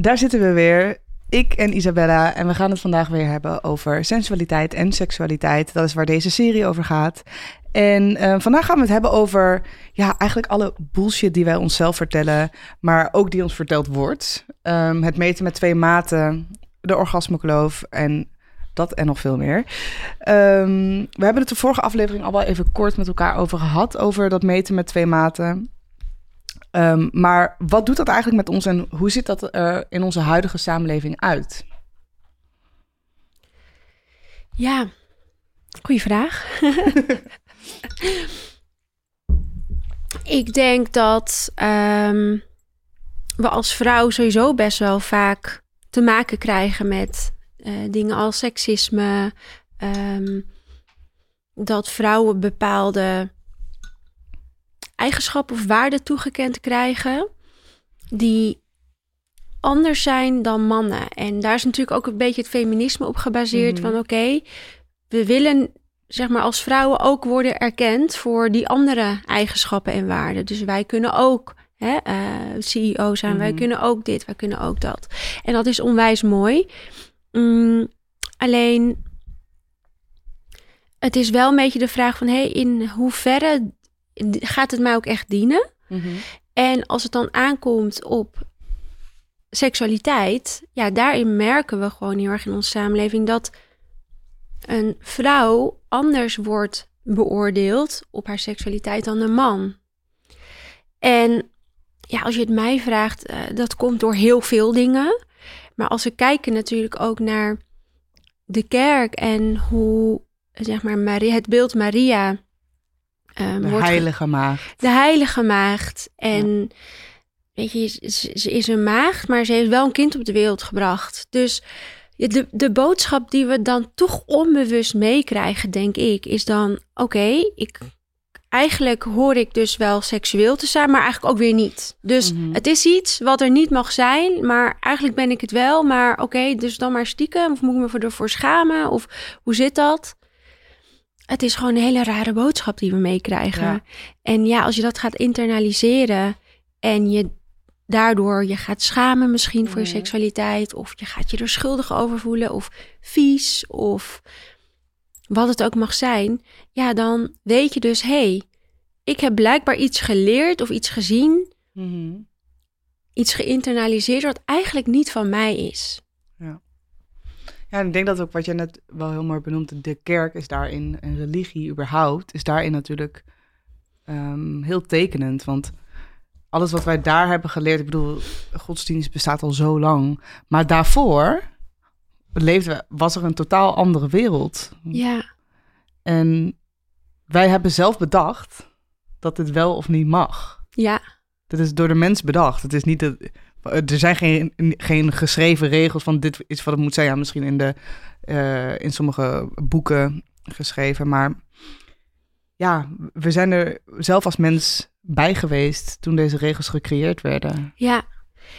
Daar zitten we weer. Ik en Isabella. En we gaan het vandaag weer hebben over sensualiteit en seksualiteit. Dat is waar deze serie over gaat. En uh, vandaag gaan we het hebben over ja, eigenlijk alle bullshit die wij onszelf vertellen, maar ook die ons verteld wordt. Um, het meten met twee maten, de orgasmekloof en dat en nog veel meer. Um, we hebben het de vorige aflevering al wel even kort met elkaar over gehad, over dat meten met twee maten. Um, maar wat doet dat eigenlijk met ons en hoe ziet dat er in onze huidige samenleving uit? Ja, goede vraag. ik denk dat um, we als vrouw sowieso best wel vaak te maken krijgen met uh, dingen als seksisme. Um, dat vrouwen bepaalde eigenschappen of waarden toegekend krijgen die anders zijn dan mannen. En daar is natuurlijk ook een beetje het feminisme op gebaseerd. Mm -hmm. Van oké, okay, we willen zeg maar als vrouwen ook worden erkend voor die andere eigenschappen en waarden. Dus wij kunnen ook hè, uh, CEO zijn, mm wij kunnen ook dit, wij kunnen ook dat. En dat is onwijs mooi. Mm, alleen, het is wel een beetje de vraag van, hey, in hoeverre gaat het mij ook echt dienen? Mm -hmm. En als het dan aankomt op seksualiteit, ja, daarin merken we gewoon heel erg in onze samenleving dat een vrouw anders wordt beoordeeld op haar seksualiteit dan een man. En ja, als je het mij vraagt, uh, dat komt door heel veel dingen. Maar als we kijken natuurlijk ook naar de kerk en hoe, zeg maar, Maria, het beeld Maria. Um, de heilige maagd. De heilige maagd. En ja. weet je, ze, ze is een maagd, maar ze heeft wel een kind op de wereld gebracht. Dus de, de boodschap die we dan toch onbewust meekrijgen, denk ik, is dan: oké, okay, ik. Eigenlijk hoor ik dus wel seksueel te zijn, maar eigenlijk ook weer niet. Dus mm -hmm. het is iets wat er niet mag zijn, maar eigenlijk ben ik het wel. Maar oké, okay, dus dan maar stiekem. Of moet ik me ervoor schamen? Of hoe zit dat? Het is gewoon een hele rare boodschap die we meekrijgen. Ja. En ja, als je dat gaat internaliseren en je daardoor je gaat schamen misschien voor je seksualiteit. Of je gaat je er schuldig over voelen. Of vies. Of wat het ook mag zijn. Ja, dan weet je dus, hé, hey, ik heb blijkbaar iets geleerd of iets gezien. Mm -hmm. Iets geïnternaliseerd wat eigenlijk niet van mij is. Ja. Ja, en ik denk dat ook wat je net wel heel mooi benoemt, de kerk is daarin, en religie überhaupt, is daarin natuurlijk um, heel tekenend. Want alles wat wij daar hebben geleerd, ik bedoel, godsdienst bestaat al zo lang. Maar daarvoor leefde, was er een totaal andere wereld. Ja. En wij hebben zelf bedacht dat dit wel of niet mag. Ja. Dat is door de mens bedacht. Het is niet dat, er zijn geen, geen geschreven regels van dit is wat het moet zijn. Ja, misschien in, de, uh, in sommige boeken geschreven. Maar ja, we zijn er zelf als mens bij geweest toen deze regels gecreëerd werden. Ja.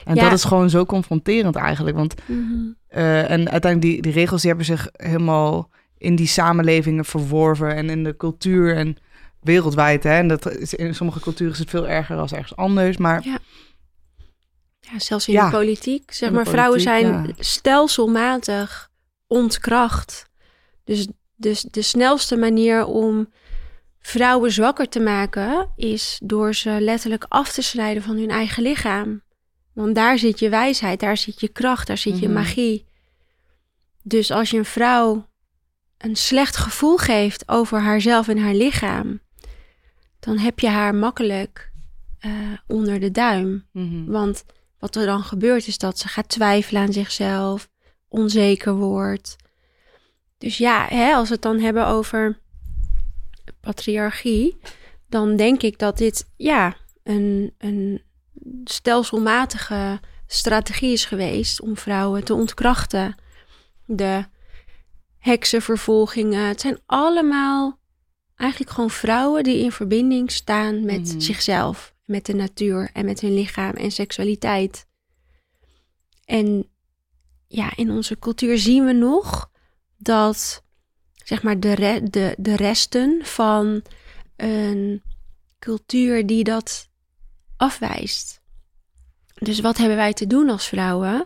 En ja. dat is gewoon zo confronterend eigenlijk. Want mm -hmm. uh, en uiteindelijk die, die regels die hebben zich helemaal in die samenlevingen verworven en in de cultuur en wereldwijd. Hè? En dat is, in sommige culturen is het veel erger als ergens anders. Maar ja. Ja, zelfs in ja. de politiek. Zeg maar, politiek, vrouwen zijn ja. stelselmatig ontkracht. Dus, dus de snelste manier om vrouwen zwakker te maken is door ze letterlijk af te snijden van hun eigen lichaam. Want daar zit je wijsheid, daar zit je kracht, daar zit mm -hmm. je magie. Dus als je een vrouw een slecht gevoel geeft over haarzelf en haar lichaam, dan heb je haar makkelijk uh, onder de duim. Mm -hmm. Want wat er dan gebeurt is dat ze gaat twijfelen aan zichzelf, onzeker wordt. Dus ja, hè, als we het dan hebben over patriarchie, dan denk ik dat dit ja, een, een stelselmatige strategie is geweest om vrouwen te ontkrachten. De heksenvervolgingen, het zijn allemaal eigenlijk gewoon vrouwen die in verbinding staan met mm-hmm. zichzelf, met de natuur en met hun lichaam en seksualiteit. En ja, in onze cultuur zien we nog dat zeg maar de, re de, de resten van een cultuur die dat afwijst. Dus wat hebben wij te doen als vrouwen?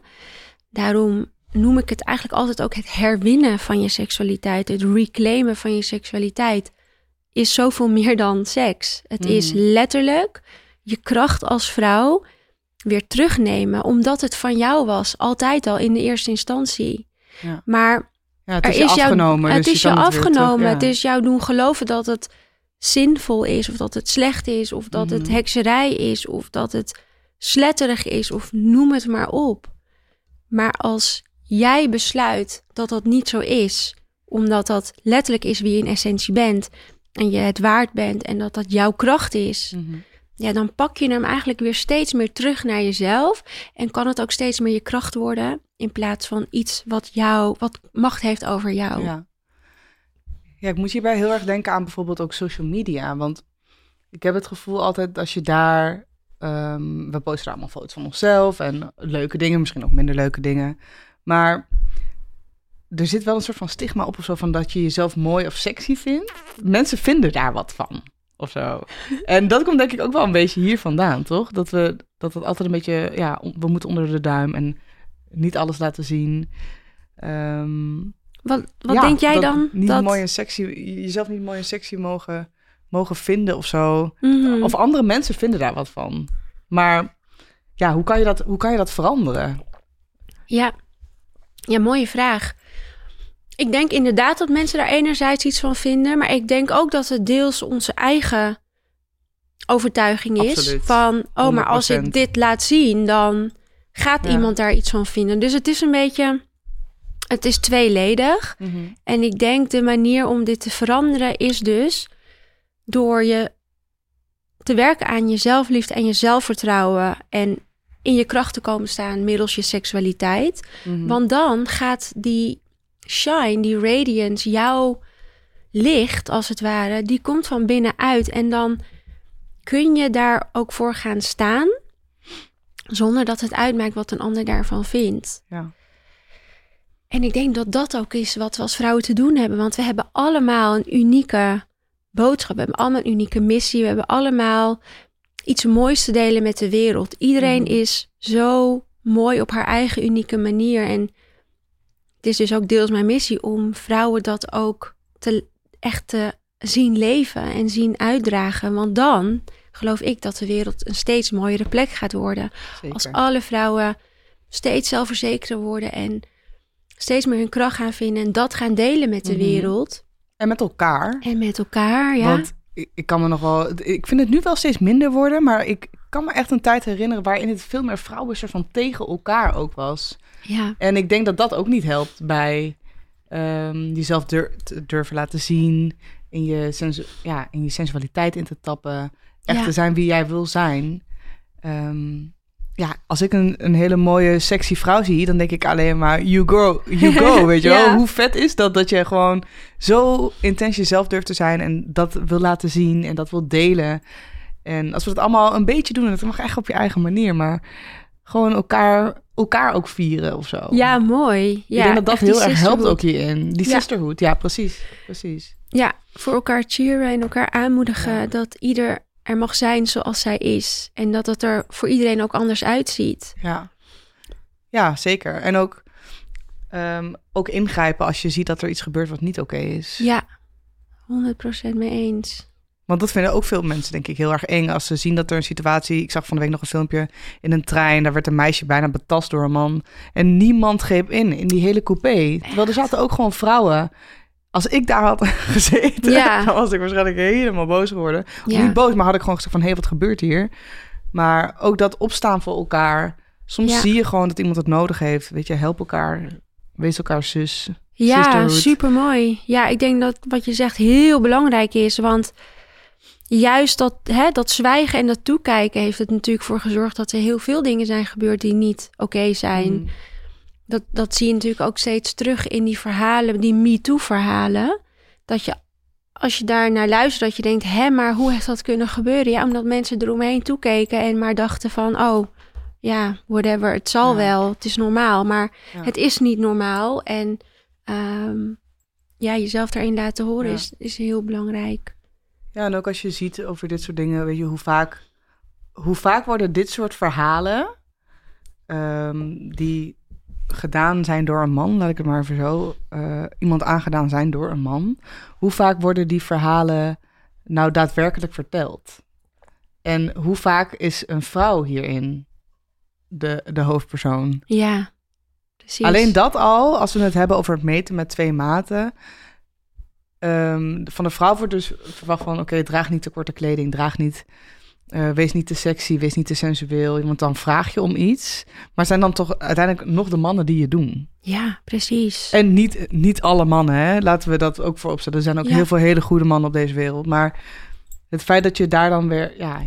Daarom noem ik het eigenlijk altijd ook het herwinnen van je seksualiteit. Het reclaimen van je seksualiteit is zoveel meer dan seks. Het is Mhm. letterlijk je kracht als vrouw weer terugnemen, omdat het van jou was, altijd al in de eerste instantie. Ja. Maar Ja, het er is je jou- afgenomen. het dus is je afgenomen. terug- ja. Het is jou doen geloven dat het zinvol is, of dat het slecht is, of dat het Mhm. hekserij is, of dat het sletterig is, of noem het maar op. Maar als jij besluit dat dat niet zo is, omdat dat letterlijk is wie je in essentie bent, en je het waard bent, en dat dat jouw kracht is, Mhm. Ja, dan pak je hem eigenlijk weer steeds meer terug naar jezelf. En kan het ook steeds meer je kracht worden. In plaats van iets wat jou, wat macht heeft over jou. Ja. ja, ik moet hierbij heel erg denken aan bijvoorbeeld ook social media. Want ik heb het gevoel altijd als je daar... ehm, we posten allemaal foto's van onszelf en leuke dingen, misschien ook minder leuke dingen. Maar er zit wel een soort van stigma op of zo van dat je jezelf mooi of sexy vindt. Mensen vinden daar wat van of zo. En dat komt denk ik ook wel een beetje hier vandaan, toch? Dat we dat het altijd een beetje, ja, we moeten onder de duim en niet alles laten zien. Ehm, Wat, wat ja, denk jij dat dan? Niet dat... mooi en sexy, jezelf niet mooi en sexy mogen, mogen vinden of zo. Mhm. Of andere mensen vinden daar wat van. Maar ja, hoe kan je dat, hoe kan je dat veranderen? Ja. ja, mooie vraag. Ik denk inderdaad dat mensen daar enerzijds iets van vinden. Maar ik denk ook dat het deels onze eigen overtuiging is. Absoluut. Van, oh, maar als 100%. ik dit laat zien, dan gaat Ja. iemand daar iets van vinden. Dus het is een beetje, het is tweeledig. En ik denk de manier om dit te veranderen is dus door je te werken aan je zelfliefde en je zelfvertrouwen en in je kracht te komen staan middels je seksualiteit. Mhm. Want dan gaat die shine, die radiance, jouw licht als het ware, die komt van binnenuit en dan kun je daar ook voor gaan staan zonder dat het uitmaakt wat een ander daarvan vindt. Ja. En ik denk dat dat ook is wat we als vrouwen te doen hebben. Want we hebben allemaal een unieke boodschap. We hebben allemaal een unieke missie. We hebben allemaal iets moois te delen met de wereld. Iedereen Mhm. is zo mooi op haar eigen unieke manier. En het is dus ook deels mijn missie om vrouwen dat ook te, echt te zien leven en zien uitdragen. Want dan geloof ik dat de wereld een steeds mooiere plek gaat worden. Zeker. Als alle vrouwen steeds zelfverzekerder worden en steeds meer hun kracht gaan vinden en dat gaan delen met de Mhm. wereld En met elkaar. en met elkaar, ja. Want ik, ik kan me nog wel. Ik vind het nu wel steeds minder worden, maar ik kan me echt een tijd herinneren waarin het veel meer vrouwen soort van tegen elkaar ook was. ja. En ik denk dat dat ook niet helpt bij ehm, jezelf dur- durven laten zien, in je, sensu- ja, in je sensualiteit in te tappen, echt Ja. te zijn wie jij wil zijn. Ehm, ja, als ik een, een hele mooie, sexy vrouw zie, dan denk ik alleen maar, you go, you go, weet je wel. Ja. Hoe vet is dat, dat je gewoon zo intens jezelf durft te zijn en dat wil laten zien en dat wil delen. En als we dat allemaal een beetje doen, en dat mag echt op je eigen manier, maar gewoon elkaar, elkaar ook vieren of zo. ja, mooi. Ja, ik denk dat dat heel erg helpt ook hierin. Die Ja. sisterhood, ja, precies. precies. Ja, voor elkaar cheeren en elkaar aanmoedigen dat ieder er mag zijn zoals zij is. En dat het er voor iedereen ook anders uitziet. Ja, ja zeker. En ook, ehm, ook ingrijpen als je ziet dat er iets gebeurt wat niet oké is. Ja, 100% mee eens. Want dat vinden ook veel mensen, denk ik, heel erg eng. Als ze zien dat er een situatie... Ik zag van de week nog een filmpje in een trein. Daar werd een meisje bijna betast door een man. En niemand greep in, in die hele coupé. Terwijl er zaten ook gewoon vrouwen. Als ik daar had gezeten, Ja. dan was ik waarschijnlijk helemaal boos geworden. Ja. Niet boos, maar had ik gewoon gezegd van... Hé, hey, wat gebeurt hier? Maar ook dat opstaan voor elkaar. Soms Ja. zie je gewoon dat iemand het nodig heeft. Weet je, help elkaar. Wees elkaar zus. Ja, super mooi. Ja, ik denk dat wat je zegt heel belangrijk is. Want juist dat, hè, dat zwijgen en dat toekijken heeft het natuurlijk voor gezorgd dat er heel veel dingen zijn gebeurd die niet oké zijn. Mm. Dat, dat zie je natuurlijk ook steeds terug in die verhalen, die MeToo-verhalen. Dat je, als je daar naar luistert, dat je denkt, hè, maar hoe heeft dat kunnen gebeuren? Ja, omdat mensen eromheen toekeken en maar dachten van, oh, ja, whatever, het zal Ja. wel, het is normaal. Maar Ja. het is niet normaal en ehm, ja, jezelf daarin laten horen Ja. is, is heel belangrijk. Ja, en ook als je ziet over dit soort dingen, weet je hoe vaak, hoe vaak worden dit soort verhalen ehm, die gedaan zijn door een man, laat ik het maar even zo, eh, iemand aangedaan zijn door een man, hoe vaak worden die verhalen nou daadwerkelijk verteld? En hoe vaak is een vrouw hierin de, de hoofdpersoon? Ja, precies. Alleen dat al, als we het hebben over het meten met twee maten. Ehm, van de vrouw wordt dus verwacht van: oké, draag niet te korte kleding, draag niet. eh, wees niet te sexy, wees niet te sensueel. Want dan vraag je om iets. Maar zijn dan toch uiteindelijk nog de mannen die je doen? Ja, precies. En niet, niet alle mannen, hè? laten we dat ook voor opstellen. Er zijn ook Ja. heel veel hele goede mannen op deze wereld. Maar het feit dat je daar dan weer. Ja,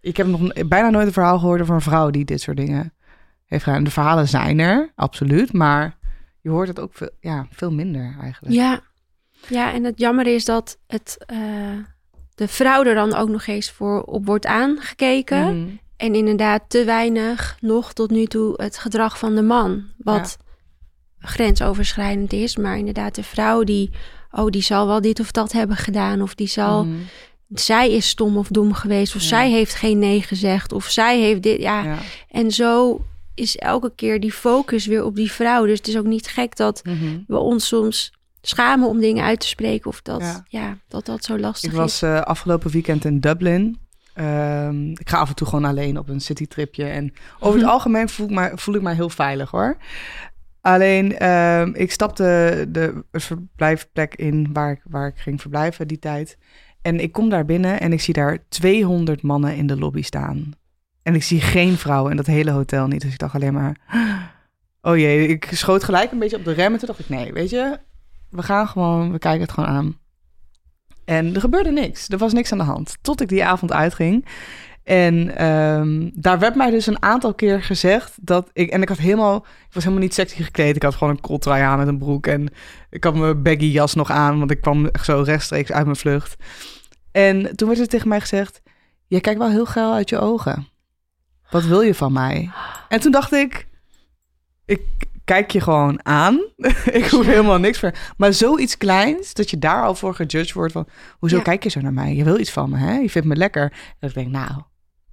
ik heb nog bijna nooit een verhaal gehoord over een vrouw die dit soort dingen heeft gedaan. De verhalen zijn er, absoluut. Maar je hoort het ook veel, ja, veel minder eigenlijk. Ja. Ja, en het jammer is dat het, eh, de vrouw er dan ook nog eens voor op wordt aangekeken. Mhm. En inderdaad te weinig nog tot nu toe het gedrag van de man. Wat grensoverschrijdend is. Maar inderdaad de vrouw die... Oh, die zal wel dit of dat hebben gedaan. Of die zal... Mhm. Zij is stom of dom geweest. Of Ja. zij heeft geen nee gezegd. Of zij heeft dit... Ja, Ja. En zo is elke keer die focus weer op die vrouw. Dus het is ook niet gek dat Mhm. we ons soms schamen om dingen uit te spreken. Of dat Ja. ja. dat, dat zo lastig Ik was eh, afgelopen weekend in Dublin. Ehm, ik ga af en toe gewoon alleen op een citytripje. En over het Mhm. algemeen voel ik, mij, voel ik mij heel veilig hoor. Alleen, ehm, ik stapte de verblijfplek in waar ik, waar ik ging verblijven die tijd. En ik kom daar binnen en ik zie daar 200 mannen in de lobby staan. En ik zie geen vrouw in dat hele hotel niet. Dus ik dacht alleen maar, oh jee, ik schoot gelijk een beetje op de rem. En toen dacht ik, nee, weet je, we gaan gewoon, we kijken het gewoon aan. En er gebeurde niks. Er was niks aan de hand. Tot ik die avond uitging. En ehm, daar werd mij dus een aantal keer gezegd dat ik... En ik had helemaal... Ik was helemaal niet sexy gekleed. Ik had gewoon een kooltrui aan met een broek. En ik had mijn baggy jas nog aan. Want ik kwam zo rechtstreeks uit mijn vlucht. En toen werd er tegen mij gezegd... Je kijkt wel heel geil uit je ogen. Wat wil je van mij? En toen dacht ik... Ik kijk je gewoon aan. ik hoef helemaal niks voor. Maar zoiets kleins, dat je daar al voor gejudged wordt van... Hoezo Ja. kijk je zo naar mij? Je wil iets van me, hè? Je vindt me lekker. Dat ik denk, nou,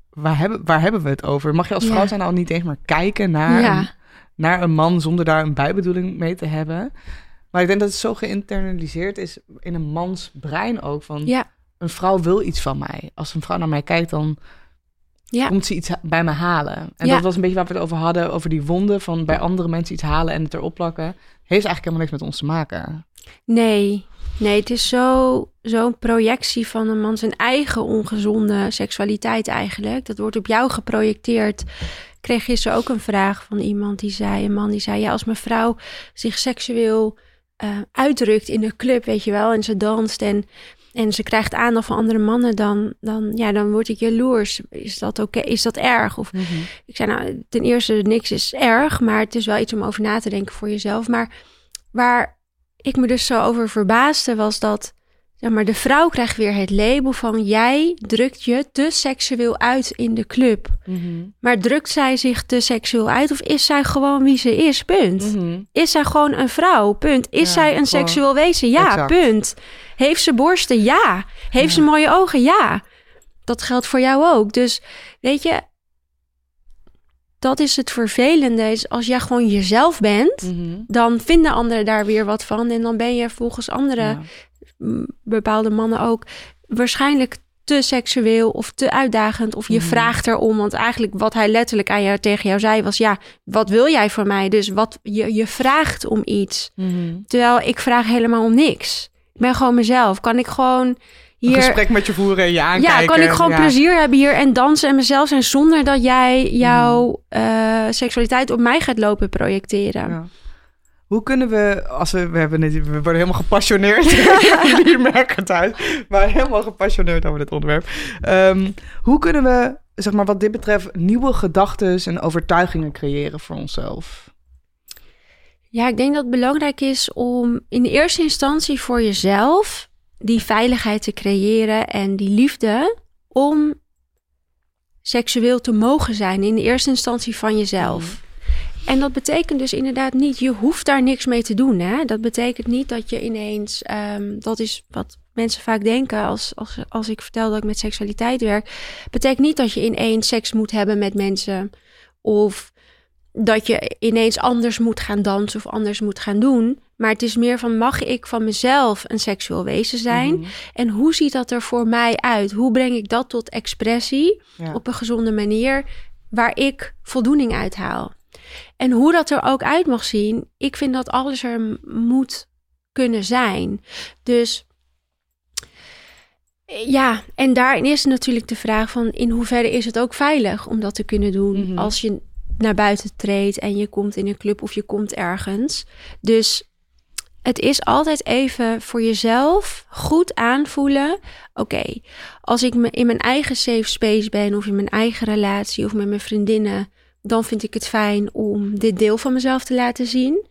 waar hebben, waar hebben we het over? Mag je als Ja. vrouw zijn al niet eens maar kijken naar, Ja. een, naar een man... zonder daar een bijbedoeling mee te hebben? Maar ik denk dat het zo geïnternaliseerd is in een mans brein ook. Van, een vrouw wil iets van mij. Als een vrouw naar mij kijkt, dan ja. komt ze iets bij me halen. En Ja. dat was een beetje waar we het over hadden, over die wonden van bij andere mensen iets halen en het erop plakken. Heeft eigenlijk helemaal niks met ons te maken. Nee, nee, het is zo, zo'n projectie van een man zijn eigen ongezonde seksualiteit eigenlijk. Dat wordt op jou geprojecteerd. Ik kreeg gisteren ook een vraag van iemand die zei, een man die zei, ja, als mijn vrouw zich seksueel eh, uitdrukt in de club, weet je wel, en ze danst en, en ze krijgt aandacht van andere mannen, dan, dan, ja, dan word ik jaloers. Is dat oké? Is dat erg? Of ik zei nou, ten eerste, niks is erg, maar het is wel iets om over na te denken voor jezelf. Maar waar ik me dus zo over verbaasde, was dat zeg maar, de vrouw krijgt weer het label van jij drukt je te seksueel uit in de club. Maar drukt zij zich te seksueel uit of is zij gewoon wie ze is? Punt. Mhm. Is zij gewoon een vrouw? Punt. Is Ja, zij een seksueel wezen? Ja, Exact. punt. Heeft ze borsten? Ja. Heeft Ja. ze mooie ogen? Ja. Dat geldt voor jou ook. Dus weet je, dat is het vervelende. Is als jij gewoon jezelf bent, Mhm. dan vinden anderen daar weer wat van. En dan ben je volgens andere Ja. Bepaalde mannen ook waarschijnlijk te seksueel of te uitdagend. Of je Mhm. vraagt erom. Want eigenlijk wat hij letterlijk aan jou, tegen jou zei was... ja, wat wil jij van mij? Dus wat, je, je vraagt om iets. Mhm. Terwijl ik vraag helemaal om niks. Ik ben gewoon mezelf. Kan ik gewoon Een hier... gesprek met je voeren en je aankijken. Ja, kan ik gewoon Ja. plezier hebben hier en dansen en mezelf zijn... zonder dat jij jouw eh, seksualiteit op mij gaat lopen projecteren. Ja. Hoe kunnen we, als we, we hebben het, we worden helemaal gepassioneerd. Jullie merken het uit, maar helemaal gepassioneerd over dit onderwerp. Ehm, hoe kunnen we, zeg maar, wat dit betreft, nieuwe gedachten en overtuigingen creëren voor onszelf? Ja, ik denk dat het belangrijk is om in de eerste instantie voor jezelf die veiligheid te creëren en die liefde om seksueel te mogen zijn in de eerste instantie van jezelf. En dat betekent dus inderdaad niet, je hoeft daar niks mee te doen. Hè? Dat betekent niet dat je ineens, ehm, dat is wat mensen vaak denken als, als, als ik vertel dat ik met seksualiteit werk. Betekent niet dat je ineens seks moet hebben met mensen of dat je ineens anders moet gaan dansen of anders moet gaan doen. Maar het is meer van, mag ik van mezelf een seksueel wezen zijn? Mhm. En hoe ziet dat er voor mij uit? Hoe breng ik dat tot expressie Ja. op een gezonde manier waar ik voldoening uit haal? En hoe dat er ook uit mag zien, ik vind dat alles er moet kunnen zijn. Dus ja, en daarin is natuurlijk de vraag van in hoeverre is het ook veilig om dat te kunnen doen Mhm. als je naar buiten treedt en je komt in een club of je komt ergens. Dus het is altijd even voor jezelf goed aanvoelen. Oké, als ik me in mijn eigen safe space ben of in mijn eigen relatie of met mijn vriendinnen, dan vind ik het fijn om dit deel van mezelf te laten zien.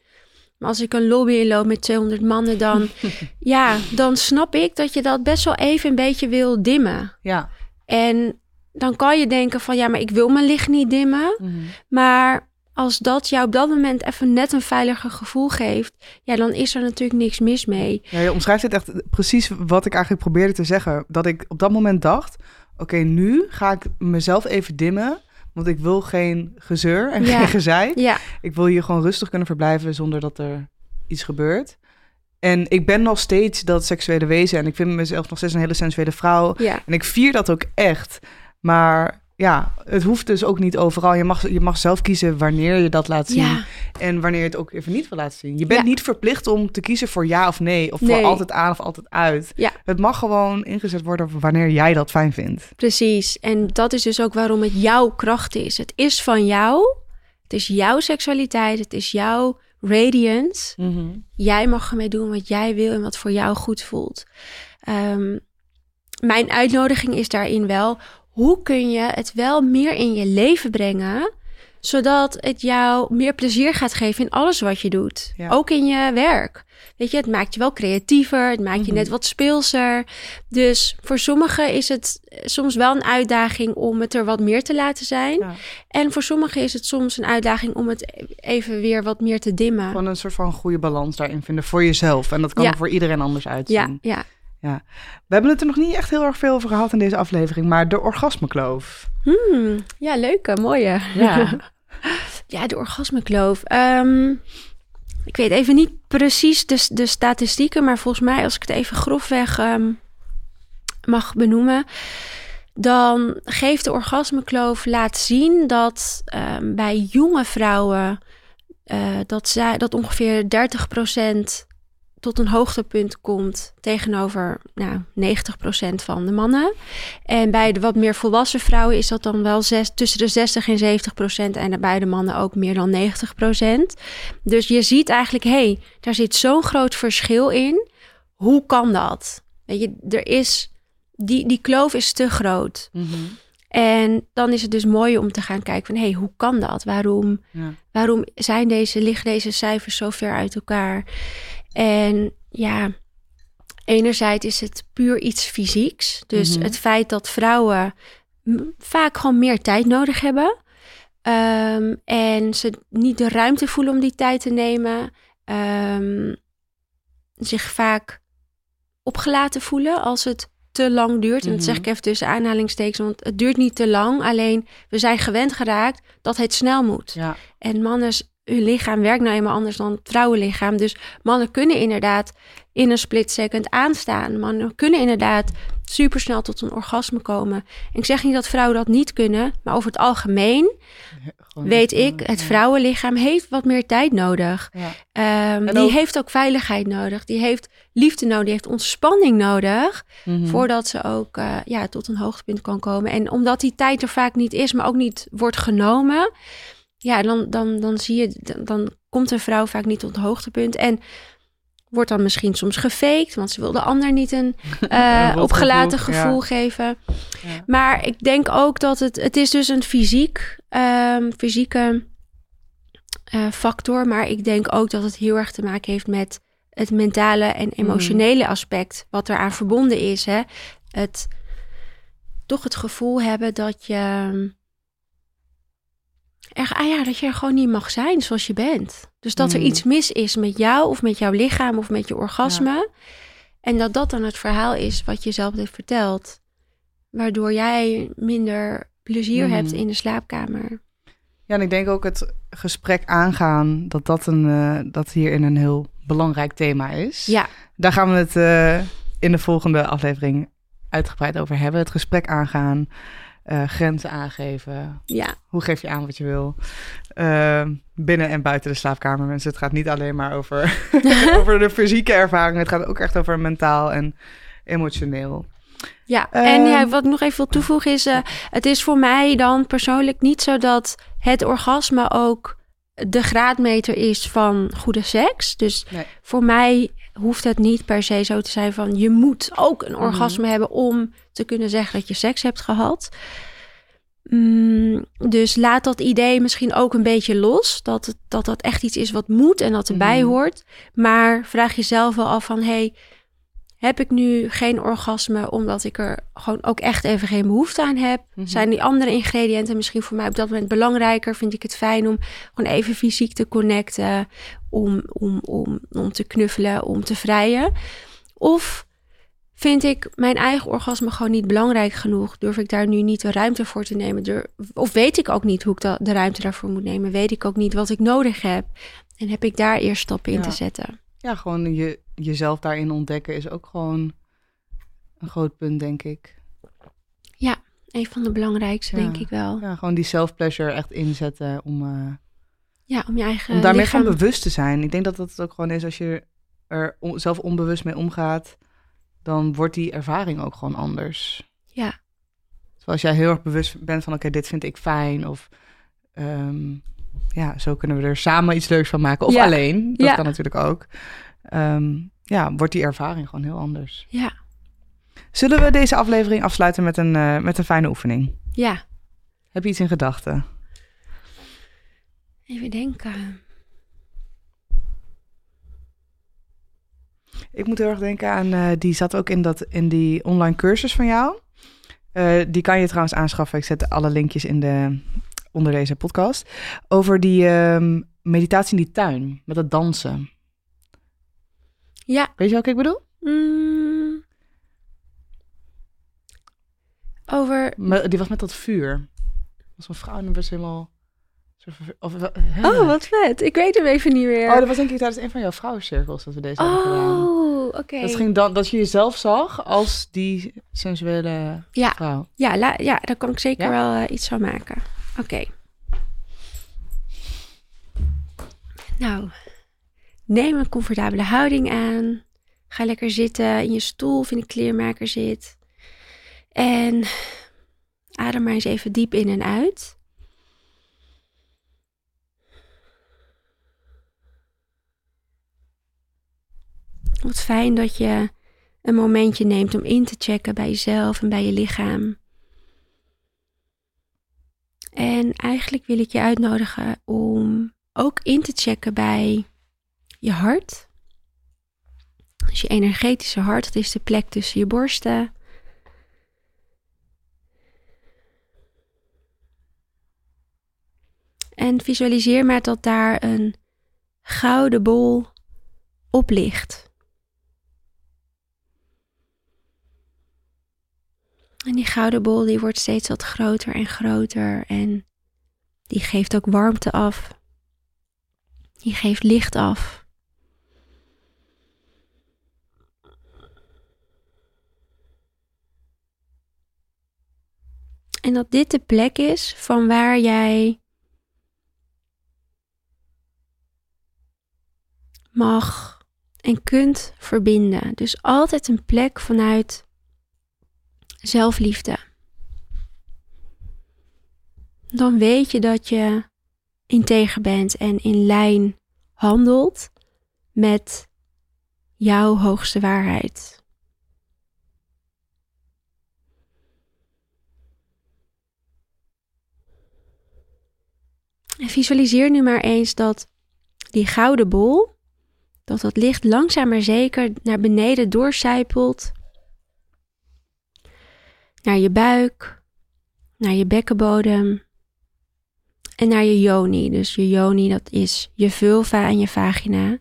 Maar als ik een lobby inloop met 200 mannen, dan, ja, dan snap ik dat je dat best wel even een beetje wil dimmen. Ja. En dan kan je denken van ja, maar ik wil mijn licht niet dimmen. Mhm. Maar als dat jou op dat moment even net een veiliger gevoel geeft, ja, dan is er natuurlijk niks mis mee. Ja, je omschrijft het echt precies wat ik eigenlijk probeerde te zeggen. Dat ik op dat moment dacht, oké, nu ga ik mezelf even dimmen. Want ik wil geen gezeur en Ja. geen gezeik. Ja, Ik wil hier gewoon rustig kunnen verblijven zonder dat er iets gebeurt. En ik ben nog steeds dat seksuele wezen. En ik vind mezelf nog steeds een hele sensuele vrouw. ja, En ik vier dat ook echt. Maar ja, het hoeft dus ook niet overal. Je mag, je mag zelf kiezen wanneer je dat laat zien. ja, En wanneer je het ook even niet wil laten zien. Je bent Ja. niet verplicht om te kiezen voor ja of nee. Of voor altijd aan of altijd uit. Ja. Het mag gewoon ingezet worden wanneer jij dat fijn vindt. precies. En dat is dus ook waarom het jouw kracht is. Het is van jou. Het is jouw seksualiteit. Het is jouw radiance. Jij mag ermee doen wat jij wil en wat voor jou goed voelt. Ehm, mijn uitnodiging is daarin wel: hoe kun je het wel meer in je leven brengen, zodat het jou meer plezier gaat geven in alles wat je doet, Ja. ook in je werk. Weet je, het maakt je wel creatiever, het maakt je Mhm. net wat speelser. Dus voor sommigen is het soms wel een uitdaging om het er wat meer te laten zijn. Ja. En voor sommigen is het soms een uitdaging om het even weer wat meer te dimmen. Gewoon een soort van goede balans daarin vinden voor jezelf. En dat kan Ja. er voor iedereen anders Ja, uitzien. Ja. We hebben het er nog niet echt heel erg veel over gehad in deze aflevering. Maar de orgasmekloof. Hmm, ja, leuke, mooie. Ja. Ja, de orgasmekloof. Ehm, ik weet even niet precies de, de statistieken, maar volgens mij, als ik het even grofweg ehm, mag benoemen, dan geeft de orgasmekloof laat zien dat ehm, bij jonge vrouwen eh, dat, zij, dat ongeveer 30% tot een hoogtepunt komt tegenover nou, 90% van de mannen. En bij de wat meer volwassen vrouwen is dat dan wel zes, tussen de 60 en 70% En bij de mannen ook meer dan 90% Dus je ziet eigenlijk, hé, hey, daar zit zo'n groot verschil in. Hoe kan dat? Weet je, er is, die, die kloof is te groot. Mhm. En dan is het dus mooi om te gaan kijken van, hé, hey, hoe kan dat? Waarom, Ja. waarom zijn deze, liggen deze cijfers zo ver uit elkaar? En ja, enerzijds is het puur iets fysieks. Dus Mhm. het feit dat vrouwen vaak gewoon meer tijd nodig hebben. Ehm, en ze niet de ruimte voelen om die tijd te nemen. Ehm, zich vaak opgelaten voelen als het te lang duurt. En dat zeg ik even tussen aanhalingstekens, want het duurt niet te lang. Alleen we zijn gewend geraakt dat het snel moet. Ja. En mannen, hun lichaam werkt nou eenmaal anders dan het vrouwenlichaam. Dus mannen kunnen inderdaad in een split second aanstaan. Mannen kunnen inderdaad supersnel tot een orgasme komen. En ik zeg niet dat vrouwen dat niet kunnen, maar over het algemeen weet ik, het vrouwenlichaam heeft wat meer tijd nodig. Ja. Ehm, die ook- heeft ook veiligheid nodig. Die heeft liefde nodig. Die heeft ontspanning nodig. Mhm. Voordat ze ook eh, ja, tot een hoogtepunt kan komen. En omdat die tijd er vaak niet is, maar ook niet wordt genomen. Ja, dan, dan, dan zie je, dan, dan komt een vrouw vaak niet tot een hoogtepunt. En wordt dan misschien soms gefaked, want ze wil de ander niet een eh, opgelaten gevoel, gevoel ja. geven. Ja. Maar ik denk ook dat het, het is dus een fysiek, ehm, fysieke eh, factor. Maar ik denk ook dat het heel erg te maken heeft met het mentale en emotionele aspect. Wat eraan verbonden is. Hè? Het toch het gevoel hebben dat je. Er, ah ja, dat je er gewoon niet mag zijn zoals je bent. Dus dat er Mm. iets mis is met jou of met jouw lichaam of met je orgasme. En dat dat dan het verhaal is wat je zelf hebt verteld. Waardoor jij minder plezier Mm. hebt in de slaapkamer. Ja, en ik denk ook het gesprek aangaan, dat dat, een, uh, dat hierin een heel belangrijk thema is. Ja. Daar gaan we het uh, in de volgende aflevering uitgebreid over hebben. Het gesprek aangaan, uh, grenzen aangeven. Ja. Hoe geef je aan wat je wil? binnen en buiten de slaapkamer, mensen. Het gaat niet alleen maar over, over de fysieke ervaring. Het gaat ook echt over mentaal en emotioneel. Ja, en ja, wat ik nog even wil toevoegen is... Uh, het is voor mij dan persoonlijk niet zo dat het orgasme ook de graadmeter is van goede seks. Dus nee. voor mij hoeft het niet per se zo te zijn van... je moet ook een orgasme mm. hebben om te kunnen zeggen dat je seks hebt gehad. Mm, dus laat dat idee misschien ook een beetje los. Dat, het, dat dat echt iets is wat moet en dat erbij mm. hoort. Maar vraag jezelf wel af van... Hey, heb ik nu geen orgasme omdat ik er gewoon ook echt even geen behoefte aan heb? Mhm. Zijn die andere ingrediënten misschien voor mij op dat moment belangrijker? Vind ik het fijn om gewoon even fysiek te connecten, om, om, om, om te knuffelen, om te vrijen? Of vind ik mijn eigen orgasme gewoon niet belangrijk genoeg? Durf ik daar nu niet de ruimte voor te nemen? of weet ik ook niet hoe ik de ruimte daarvoor moet nemen? Weet ik ook niet wat ik nodig heb? En heb ik daar eerst stappen in Ja. te zetten? Ja, gewoon je, jezelf daarin ontdekken is ook gewoon een groot punt, denk ik. Een van de belangrijkste, Ja. denk ik wel. Ja, gewoon die self-pleasure echt inzetten om, eh, Ja, om je eigen om daarmee lichaam... gewoon bewust te zijn. Ik denk dat dat het ook gewoon is als je er on- zelf onbewust mee omgaat, dan wordt die ervaring ook gewoon anders. Ja. Zoals jij heel erg bewust bent van, oké, dit vind ik fijn. Of ehm, ja, zo kunnen we er samen iets leuks van maken. Of Ja. alleen, dat Ja. kan natuurlijk ook. Ehm, ja, wordt die ervaring gewoon heel anders. Ja, Zullen we deze aflevering afsluiten met een, eh, met een fijne oefening? ja. Heb je iets in gedachten? Even denken. Ik moet heel erg denken aan, eh, die zat ook in, dat, in die online cursus van jou. Eh, die kan je trouwens aanschaffen. Ik zet alle linkjes in de, onder deze podcast. Over die ehm, meditatie in die tuin, met het dansen. Ja. Weet je wat ik bedoel? Mm. Over... Die was met dat vuur. Dat was een vrouw en dan was helemaal... Of, hè? Oh, wat vet. Ik weet hem even niet meer. Oh, dat was denk ik tijdens een van jouw vrouwencirkels dat we deze hebben gedaan. Oh, oké. Dat ging dan dat je jezelf zag als die sensuele Ja. vrouw. Ja, la- ja, daar kan ik zeker Ja? wel eh, iets van maken. Oké. Nou, neem een comfortabele houding aan. Ga lekker zitten in je stoel of in een kleermaker zit. En adem maar eens even diep in en uit. Wat fijn dat je een momentje neemt om in te checken bij jezelf en bij je lichaam. En eigenlijk wil ik je uitnodigen om ook in te checken bij je hart. Dus je energetische hart, dat is de plek tussen je borsten. En visualiseer maar dat daar een gouden bol op ligt. En die gouden bol die wordt steeds wat groter en groter en die geeft ook warmte af. Die geeft licht af. En dat dit de plek is van waar jij mag en kunt verbinden. Dus altijd een plek vanuit zelfliefde. Dan weet je dat je integer bent en in lijn handelt met jouw hoogste waarheid. En visualiseer nu maar eens dat die gouden bol, dat dat licht langzaam maar zeker naar beneden doorcijpelt naar je buik, naar je bekkenbodem en naar je yoni. Dus je yoni, dat is je vulva en je vagina.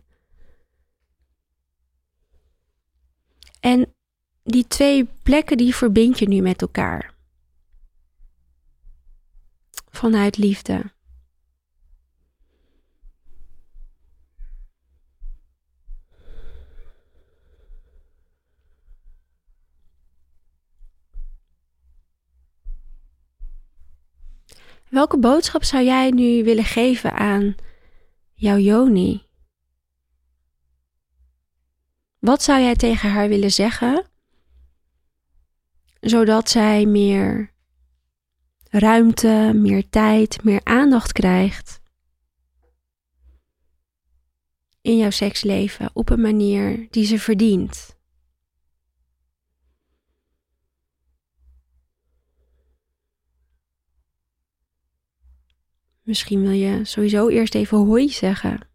En die twee plekken, die verbind je nu met elkaar. Vanuit liefde. Welke boodschap zou jij nu willen geven aan jouw Joni? Wat zou jij tegen haar willen zeggen, zodat zij meer ruimte, meer tijd, meer aandacht krijgt in jouw seksleven op een manier die ze verdient? Misschien wil je sowieso eerst even hoi zeggen.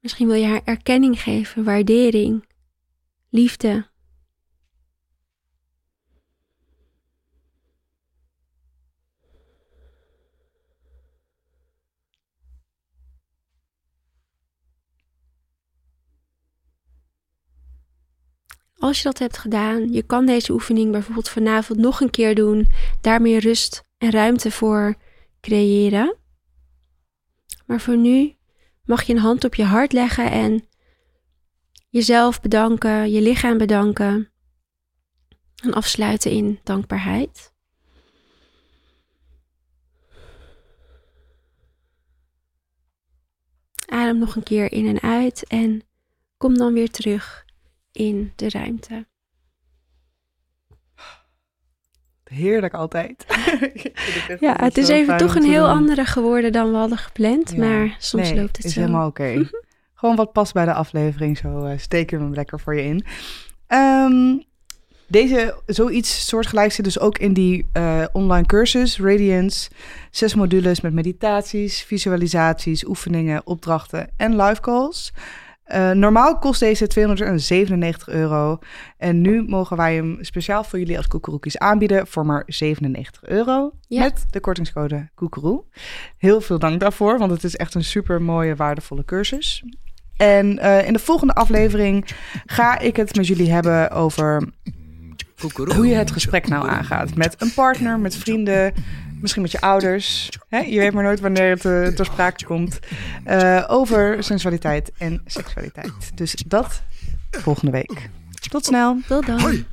Misschien wil je haar erkenning geven, waardering, liefde. Als je dat hebt gedaan, je kan deze oefening bijvoorbeeld vanavond nog een keer doen, daar meer rust en ruimte voor creëren. Maar voor nu mag je een hand op je hart leggen en jezelf bedanken, je lichaam bedanken en afsluiten in dankbaarheid. Adem nog een keer in en uit en kom dan weer terug in de ruimte. Heerlijk altijd. ja, het is even toch een heel andere geworden dan we hadden gepland. Maar soms loopt het is zo. helemaal oké. Gewoon wat past bij de aflevering. Zo uh, steken we hem lekker voor je in. Um, deze, zoiets soortgelijks zit dus ook in die uh, online cursus Radiance. Zes modules met meditaties, visualisaties, oefeningen, opdrachten en live calls. Uh, normaal kost deze 297 euro. En nu mogen wij hem speciaal voor jullie als koekeroekies aanbieden voor maar 97 euro. Ja. Met de kortingscode koekeroe. Heel veel dank daarvoor, want het is echt een super mooie, waardevolle cursus. En uh, in de volgende aflevering ga ik het met jullie hebben over hoe je het gesprek nou aangaat. Met een partner, met vrienden, misschien met je ouders. Hè? Je weet maar nooit wanneer het uh, ter sprake komt. Uh, over sensualiteit en seksualiteit. Dus dat volgende week. Tot snel. Tot dan. Hoi.